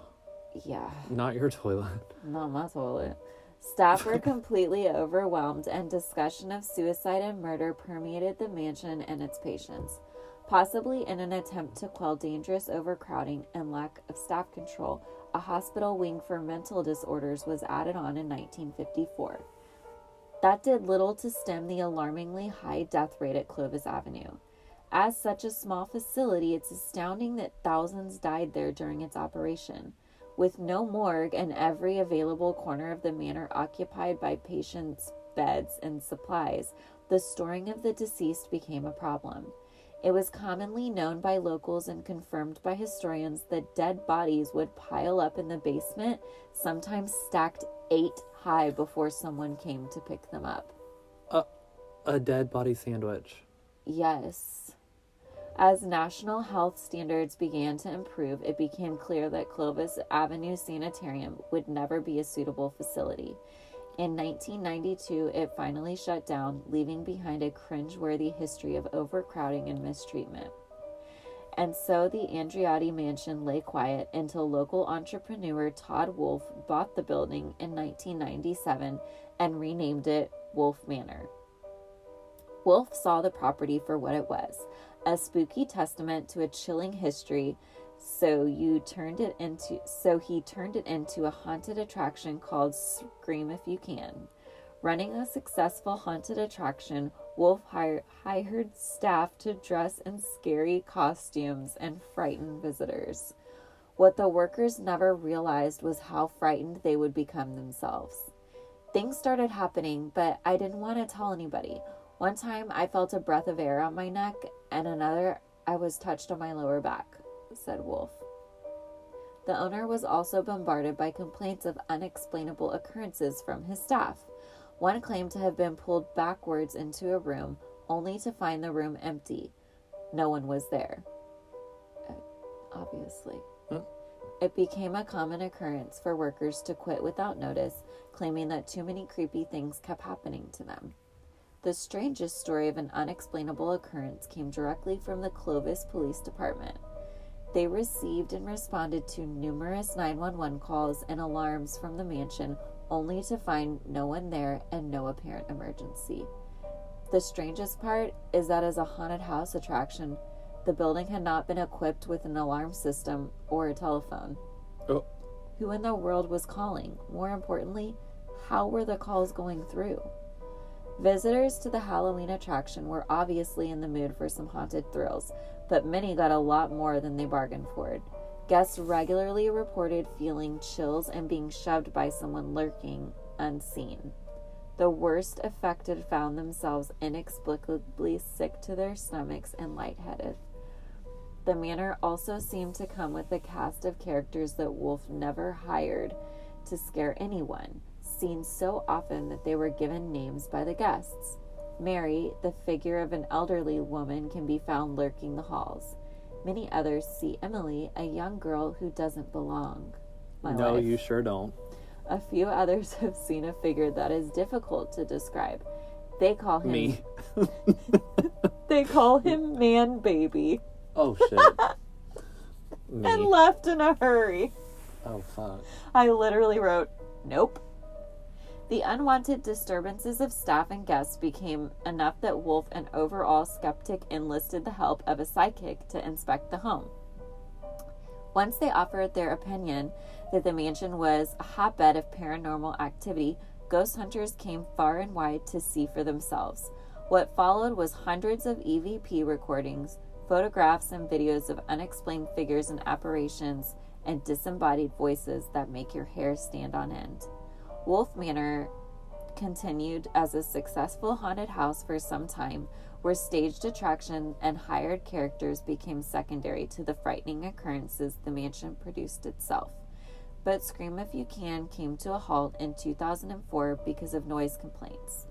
Yeah, not your toilet. not my toilet. Staff were completely overwhelmed, and discussion of suicide and murder permeated the mansion and its patients. Possibly in an attempt to quell dangerous overcrowding and lack of staff control, a hospital wing for mental disorders was added on in 1954. That did little to stem the alarmingly high death rate at Clovis Avenue. As such a small facility, it's astounding that thousands died there during its operation. With no morgue and every available corner of the manor occupied by patients' beds and supplies, the storing of the deceased became a problem. It was commonly known by locals and confirmed by historians that dead bodies would pile up in the basement, sometimes stacked eight high before someone came to pick them up. A a dead body sandwich. Yes. As national health standards began to improve, it became clear that Clovis Avenue Sanitarium would never be a suitable facility. In 1992, it finally shut down, leaving behind a cringeworthy history of overcrowding and mistreatment. And so the Andreotti mansion lay quiet until local entrepreneur Todd Wolf bought the building in 1997 and renamed it Wolf Manor. Wolf saw the property for what it was a spooky testament to a chilling history so you turned it into so he turned it into a haunted attraction called Scream If You Can. Running a successful haunted attraction, Wolf hired, hired staff to dress in scary costumes and frighten visitors. What the workers never realized was how frightened they would become themselves. Things started happening, but I didn't want to tell anybody. One time I felt a breath of air on my neck, and another I was touched on my lower back, said Wolf. The owner was also bombarded by complaints of unexplainable occurrences from his staff. One claimed to have been pulled backwards into a room only to find the room empty. No one was there. Uh, obviously. It became a common occurrence for workers to quit without notice, claiming that too many creepy things kept happening to them. The strangest story of an unexplainable occurrence came directly from the Clovis Police Department. They received and responded to numerous 911 calls and alarms from the mansion only to find no one there and no apparent emergency. The strangest part is that as a haunted house attraction, the building had not been equipped with an alarm system or a telephone. Oh. Who in the world was calling? More importantly, how were the calls going through? Visitors to the Halloween attraction were obviously in the mood for some haunted thrills, but many got a lot more than they bargained for. Guests regularly reported feeling chills and being shoved by someone lurking unseen. The worst affected found themselves inexplicably sick to their stomachs and lightheaded. The manor also seemed to come with a cast of characters that Wolf never hired to scare anyone, seen so often that they were given names by the guests. Mary, the figure of an elderly woman, can be found lurking the halls. Many others see Emily, a young girl who doesn't belong. My no, life. you sure don't. A few others have seen a figure that is difficult to describe. They call him Me. they call him man baby Oh shit. and left in a hurry. Oh fuck. I literally wrote, Nope. The unwanted disturbances of staff and guests became enough that Wolf, an overall skeptic, enlisted the help of a psychic to inspect the home. Once they offered their opinion that the mansion was a hotbed of paranormal activity, ghost hunters came far and wide to see for themselves. What followed was hundreds of EVP recordings, photographs, and videos of unexplained figures and apparitions and disembodied voices that make your hair stand on end. Wolf Manor continued as a successful haunted house for some time, where staged attraction and hired characters became secondary to the frightening occurrences the mansion produced itself. But Scream If You Can came to a halt in 2004 because of noise complaints.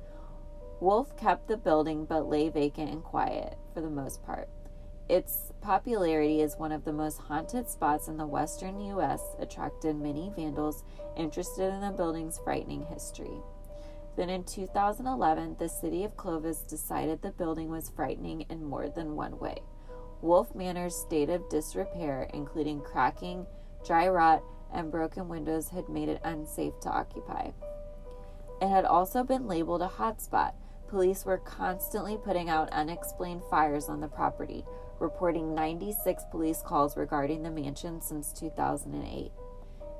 Wolf kept the building but lay vacant and quiet for the most part. Its popularity as one of the most haunted spots in the western U.S. attracted many vandals interested in the building's frightening history. Then in 2011, the city of Clovis decided the building was frightening in more than one way. Wolf Manor's state of disrepair, including cracking, dry rot, and broken windows, had made it unsafe to occupy. It had also been labeled a hotspot. Police were constantly putting out unexplained fires on the property, reporting 96 police calls regarding the mansion since 2008.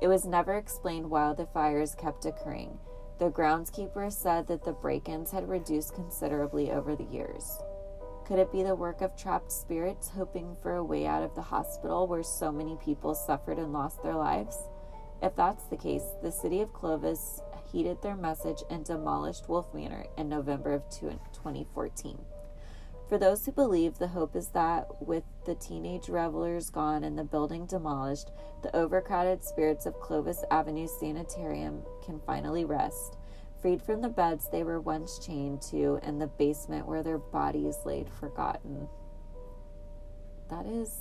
It was never explained why the fires kept occurring. The groundskeeper said that the break ins had reduced considerably over the years. Could it be the work of trapped spirits hoping for a way out of the hospital where so many people suffered and lost their lives? If that's the case, the city of Clovis heeded their message and demolished Wolf Manor in November of 2014. For those who believe, the hope is that with the teenage revelers gone and the building demolished, the overcrowded spirits of Clovis Avenue Sanitarium can finally rest, freed from the beds they were once chained to and the basement where their bodies laid forgotten. That is.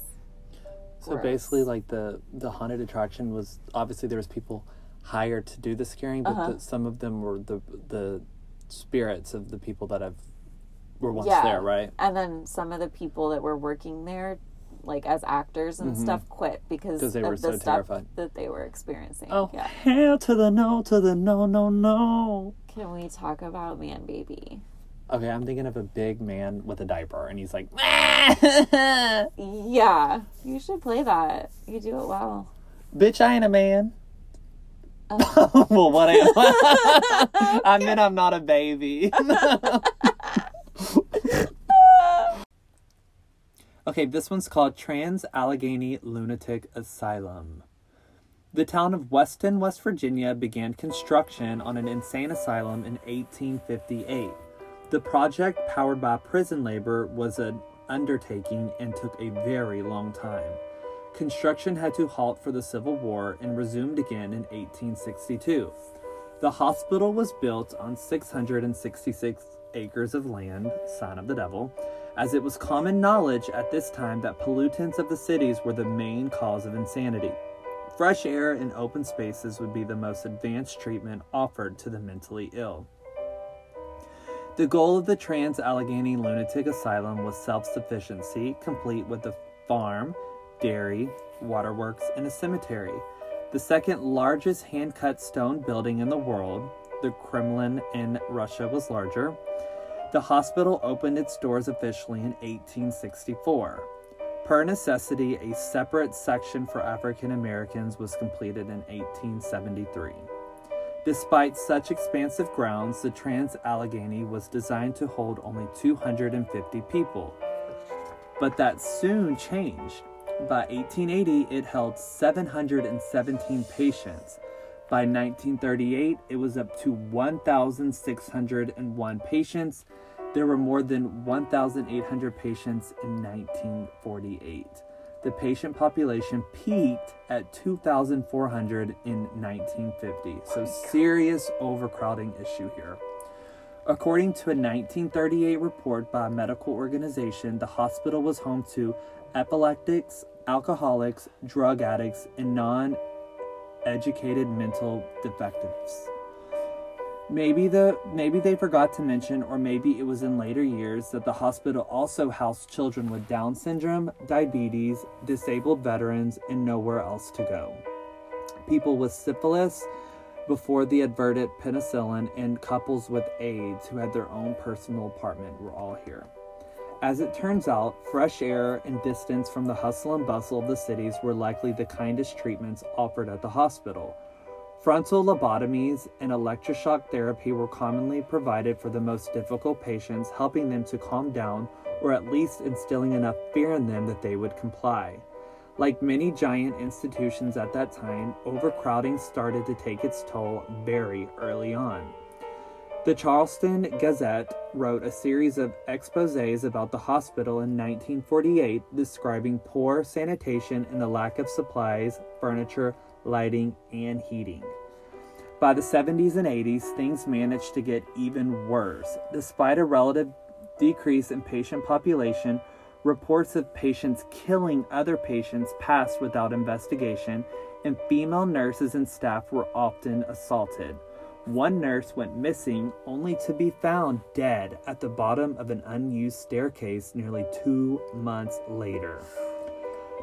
So gross. basically, like the the haunted attraction was obviously there was people hired to do the scaring, but Uh-huh. the, some of them were the the spirits of the people that have were once Yeah. there, right? And then some of the people that were working there, like as actors and stuff, quit because 'Cause Mm-hmm. they of were the so stuff terrified. that they were experiencing. Oh, Yeah. hell to the no, to the no, no, no. Can we talk about Man Baby? Okay, I'm thinking of a big man with a diaper, and he's like, Yeah, you should play that. You do it well. "Bitch, I ain't a man." Oh. well, what am I? I mean, I'm not a baby. Okay, this one's called Trans Allegheny Lunatic Asylum. The town of Weston, West Virginia began construction on an insane asylum in 1858. The project, powered by prison labor, was an undertaking and took a very long time. Construction had to halt for the Civil War and resumed again in 1862. The hospital was built on 666 acres of land, sign of the devil, as it was common knowledge at this time that pollutants of the cities were the main cause of insanity. Fresh air and open spaces would be the most advanced treatment offered to the mentally ill. The goal of the Trans Allegheny Lunatic Asylum was self sufficiency, complete with a farm, dairy, waterworks, and a cemetery. The second largest hand cut stone building in the world, the Kremlin in Russia was larger. The hospital opened its doors officially in 1864. Per necessity, a separate section for African Americans was completed in 1873. Despite such expansive grounds, the Trans Allegheny was designed to hold only 250 people. But that soon changed. By 1880, it held 717 patients. By 1938, it was up to 1,601 patients. There were more than 1,800 patients in 1948. The patient population peaked at 2,400 in 1950. So, serious overcrowding issue here. According to a 1938 report by a medical organization, the hospital was home to epileptics, alcoholics, drug addicts, and non educated mental defectives. Maybe the maybe they forgot to mention or maybe it was in later years that the hospital also housed children with down syndrome, diabetes, disabled veterans and nowhere else to go. People with syphilis before the adverted penicillin and couples with AIDS who had their own personal apartment were all here. As it turns out, fresh air and distance from the hustle and bustle of the cities were likely the kindest treatments offered at the hospital. Frontal lobotomies and electroshock therapy were commonly provided for the most difficult patients, helping them to calm down or at least instilling enough fear in them that they would comply. Like many giant institutions at that time, overcrowding started to take its toll very early on. The Charleston Gazette wrote a series of exposes about the hospital in 1948 describing poor sanitation and the lack of supplies, furniture, lighting, and heating. By the 70s and 80s, things managed to get even worse. Despite a relative decrease in patient population, reports of patients killing other patients passed without investigation, and female nurses and staff were often assaulted. One nurse went missing only to be found dead at the bottom of an unused staircase nearly two months later.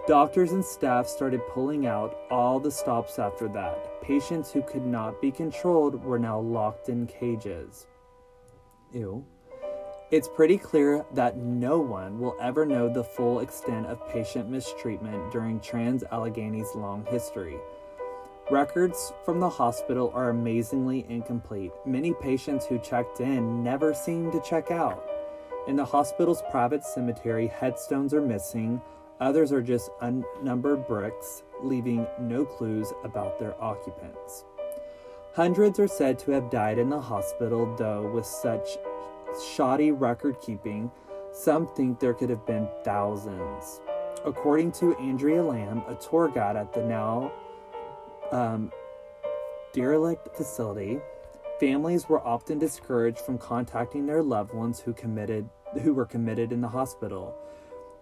Doctors and staff started pulling out all the stops after that. Patients who could not be controlled were now locked in cages. Ew. It's pretty clear that no one will ever know the full extent of patient mistreatment during Trans Allegheny's long history. Records from the hospital are amazingly incomplete. Many patients who checked in never seemed to check out. In the hospital's private cemetery, headstones are missing, others are just unnumbered bricks, leaving no clues about their occupants. Hundreds are said to have died in the hospital, though, with such shoddy record keeping, some think there could have been thousands. According to Andrea Lamb, a tour guide at the now um, derelict facility, families were often discouraged from contacting their loved ones who committed who were committed in the hospital.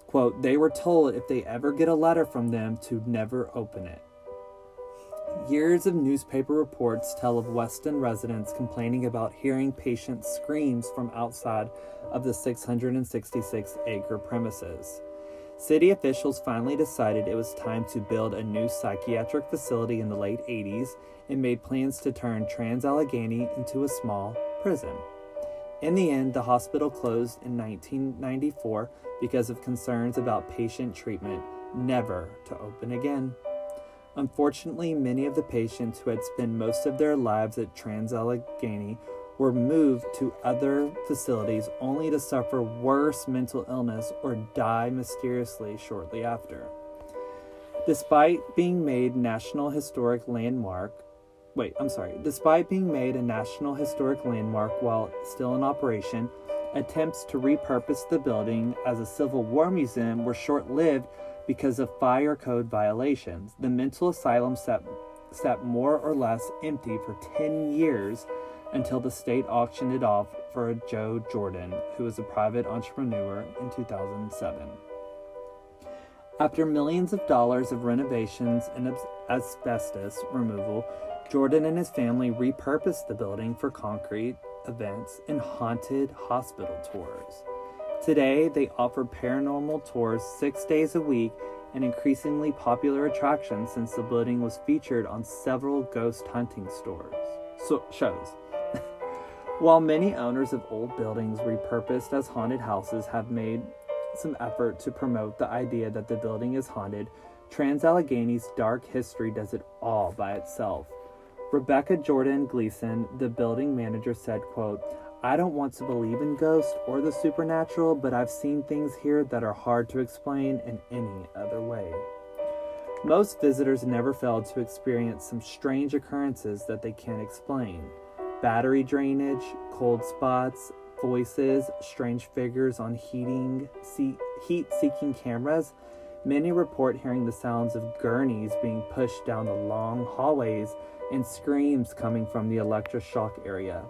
Quote, they were told if they ever get a letter from them to never open it. Years of newspaper reports tell of Weston residents complaining about hearing patient screams from outside of the 666 acre premises. City officials finally decided it was time to build a new psychiatric facility in the late 80s and made plans to turn Trans Allegheny into a small prison. In the end, the hospital closed in 1994 because of concerns about patient treatment, never to open again. Unfortunately, many of the patients who had spent most of their lives at Trans Allegheny were moved to other facilities only to suffer worse mental illness or die mysteriously shortly after. Despite being made National Historic Landmark, wait, I'm sorry, despite being made a National Historic Landmark while still in operation, attempts to repurpose the building as a Civil War museum were short lived because of fire code violations. The mental asylum sat, sat more or less empty for 10 years until the state auctioned it off for Joe Jordan, who was a private entrepreneur in 2007. After millions of dollars of renovations and asbestos removal, Jordan and his family repurposed the building for concrete events and haunted hospital tours. Today, they offer paranormal tours six days a week, an increasingly popular attraction since the building was featured on several ghost hunting stores so, shows. While many owners of old buildings repurposed as haunted houses have made some effort to promote the idea that the building is haunted, Trans Allegheny's dark history does it all by itself. Rebecca Jordan Gleason, the building manager, said, quote, I don't want to believe in ghosts or the supernatural, but I've seen things here that are hard to explain in any other way. Most visitors never fail to experience some strange occurrences that they can't explain battery drainage, cold spots, voices, strange figures on heating heat seeking cameras. Many report hearing the sounds of gurneys being pushed down the long hallways and screams coming from the electroshock area.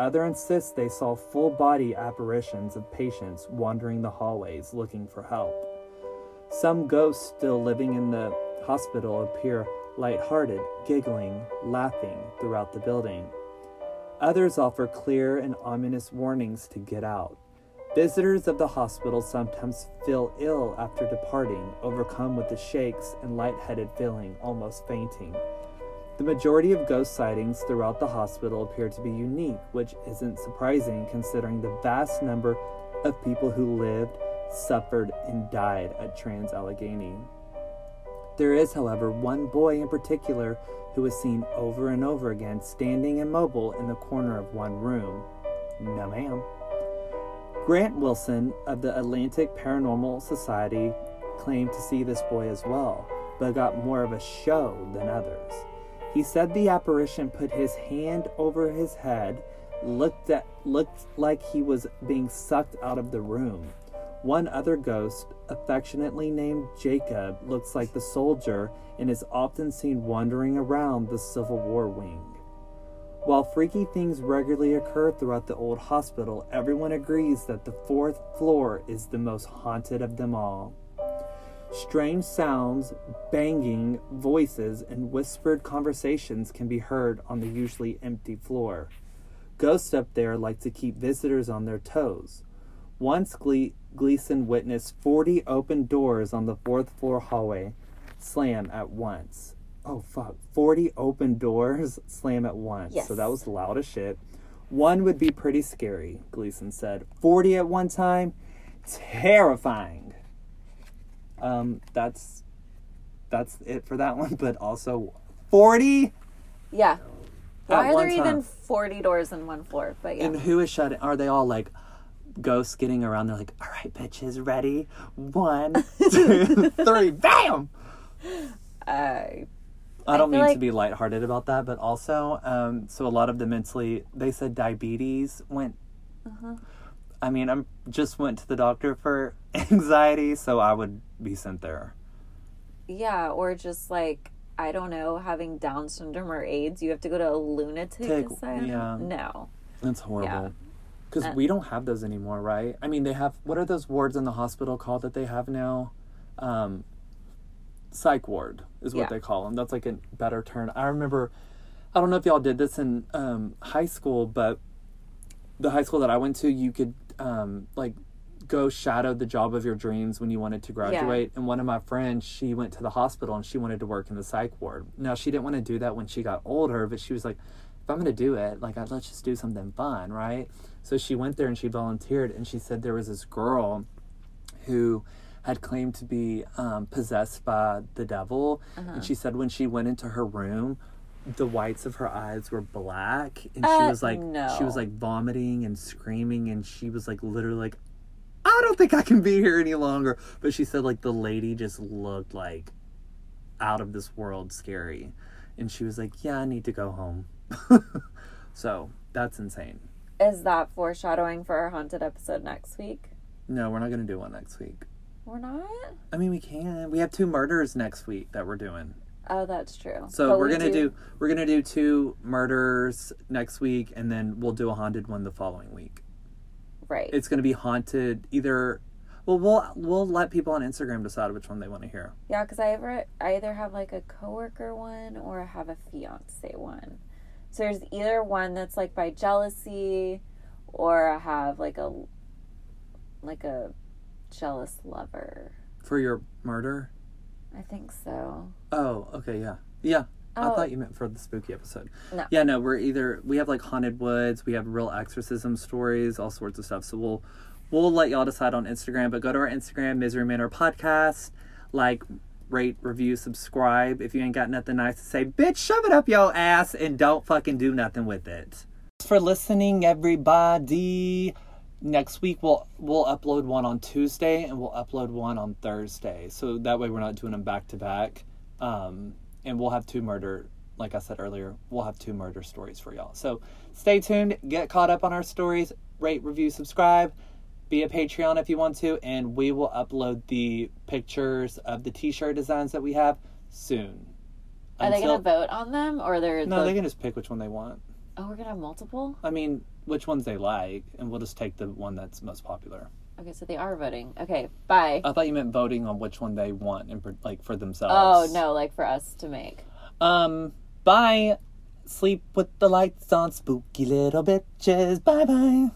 Others insist they saw full body apparitions of patients wandering the hallways looking for help. Some ghosts still living in the hospital appear light-hearted, giggling, laughing throughout the building. Others offer clear and ominous warnings to get out. Visitors of the hospital sometimes feel ill after departing, overcome with the shakes and lightheaded feeling, almost fainting. The majority of ghost sightings throughout the hospital appear to be unique, which isn't surprising considering the vast number of people who lived, suffered, and died at Trans Allegheny. There is, however, one boy in particular who was seen over and over again standing immobile in the corner of one room. No, ma'am. Grant Wilson of the Atlantic Paranormal Society claimed to see this boy as well, but got more of a show than others. He said the apparition put his hand over his head, looked at looked like he was being sucked out of the room. One other ghost, affectionately named Jacob, looks like the soldier and is often seen wandering around the Civil War wing. While freaky things regularly occur throughout the old hospital, everyone agrees that the fourth floor is the most haunted of them all. Strange sounds, banging, voices, and whispered conversations can be heard on the usually empty floor. Ghosts up there like to keep visitors on their toes. Once Gle- Gleason witnessed 40 open doors on the fourth floor hallway slam at once. Oh fuck, 40 open doors slam at once. Yes. So that was loud as shit. One would be pretty scary, Gleason said. 40 at one time? Terrifying. Um, that's that's it for that one, but also 40 Yeah. Why are there even 40 doors in one floor? But yeah. And who is shutting? Are they all like ghosts getting around? They're like, all right, bitches, ready? One, two, three, bam! I I don't mean to like- be lighthearted about that, but also, um, so a lot of the mentally, they said diabetes went. Uh-huh. I mean, I'm just went to the doctor for anxiety, so I would be sent there. yeah, or just like I don't know, having Down syndrome or AIDS, you have to go to a lunatic Take- asylum. yeah. No. That's horrible. Yeah. Because Uh, we don't have those anymore, right? I mean, they have. What are those wards in the hospital called that they have now? Um, psych ward is what Yeah. they call them. That's like a better term. I remember. I don't know if y'all did this in um, high school, but the high school that I went to, you could um, like go shadow the job of your dreams when you wanted to graduate. Yeah. And one of my friends, she went to the hospital and she wanted to work in the psych ward. Now she didn't want to do that when she got older, but she was like, if I'm going to do it, like, let's just do something fun, right? So she went there and she volunteered, and she said there was this girl who had claimed to be um, possessed by the devil. And she said when she went into her room, the whites of her eyes were black, and she Uh, was like, she was like vomiting and screaming, and she was like literally like, I don't think I can be here any longer. But she said like the lady just looked like out of this world scary, and she was like, yeah, I need to go home. so that's insane. Is that foreshadowing for our haunted episode next week? No, we're not gonna do one next week. We're not? I mean, we can. We have two murders next week that we're doing. Oh, that's true. So But we're we gonna do. we're gonna do two murders next week, and then we'll do a haunted one the following week. right. It's gonna be haunted either. Well, we'll we'll let people on Instagram decide which one they want to hear. Yeah, because I ever I either have like a coworker one or I have a fiance one. So there's either one that's like by jealousy, or I have like a like a jealous lover. For your murder? I think so. Oh, okay, yeah. Yeah. I Oh. thought you meant for the spooky episode. No. Yeah, no, we're either we have like haunted woods, we have real exorcism stories, all sorts of stuff. So we'll we'll let y'all decide on Instagram, but go to our Instagram, Misery Manor Podcast, like, rate, review, subscribe. If you ain't got nothing nice to say, bitch, shove it up your ass and don't fucking do nothing with it. Thanks for listening, everybody. Next week we'll we'll upload one on Tuesday and we'll upload one on Thursday. So that way we're not doing them back to back. Um, and we'll have two murder, like I said earlier, we'll have two murder stories for y'all. So stay tuned, get caught up on our stories, rate, review, subscribe, be a Patreon if you want to, and we will upload the pictures of the t-shirt designs that we have soon. Are they gonna vote on them or they're No, the- they can just pick which one they want. Oh, we're gonna have multiple? I mean, which ones they like, and we'll just take the one that's most popular. Okay, so they are voting. Okay, bye. I thought you meant voting on which one they want, and like for themselves. oh no, like for us to make. Um, bye. Sleep with the lights on, spooky little bitches. Bye bye.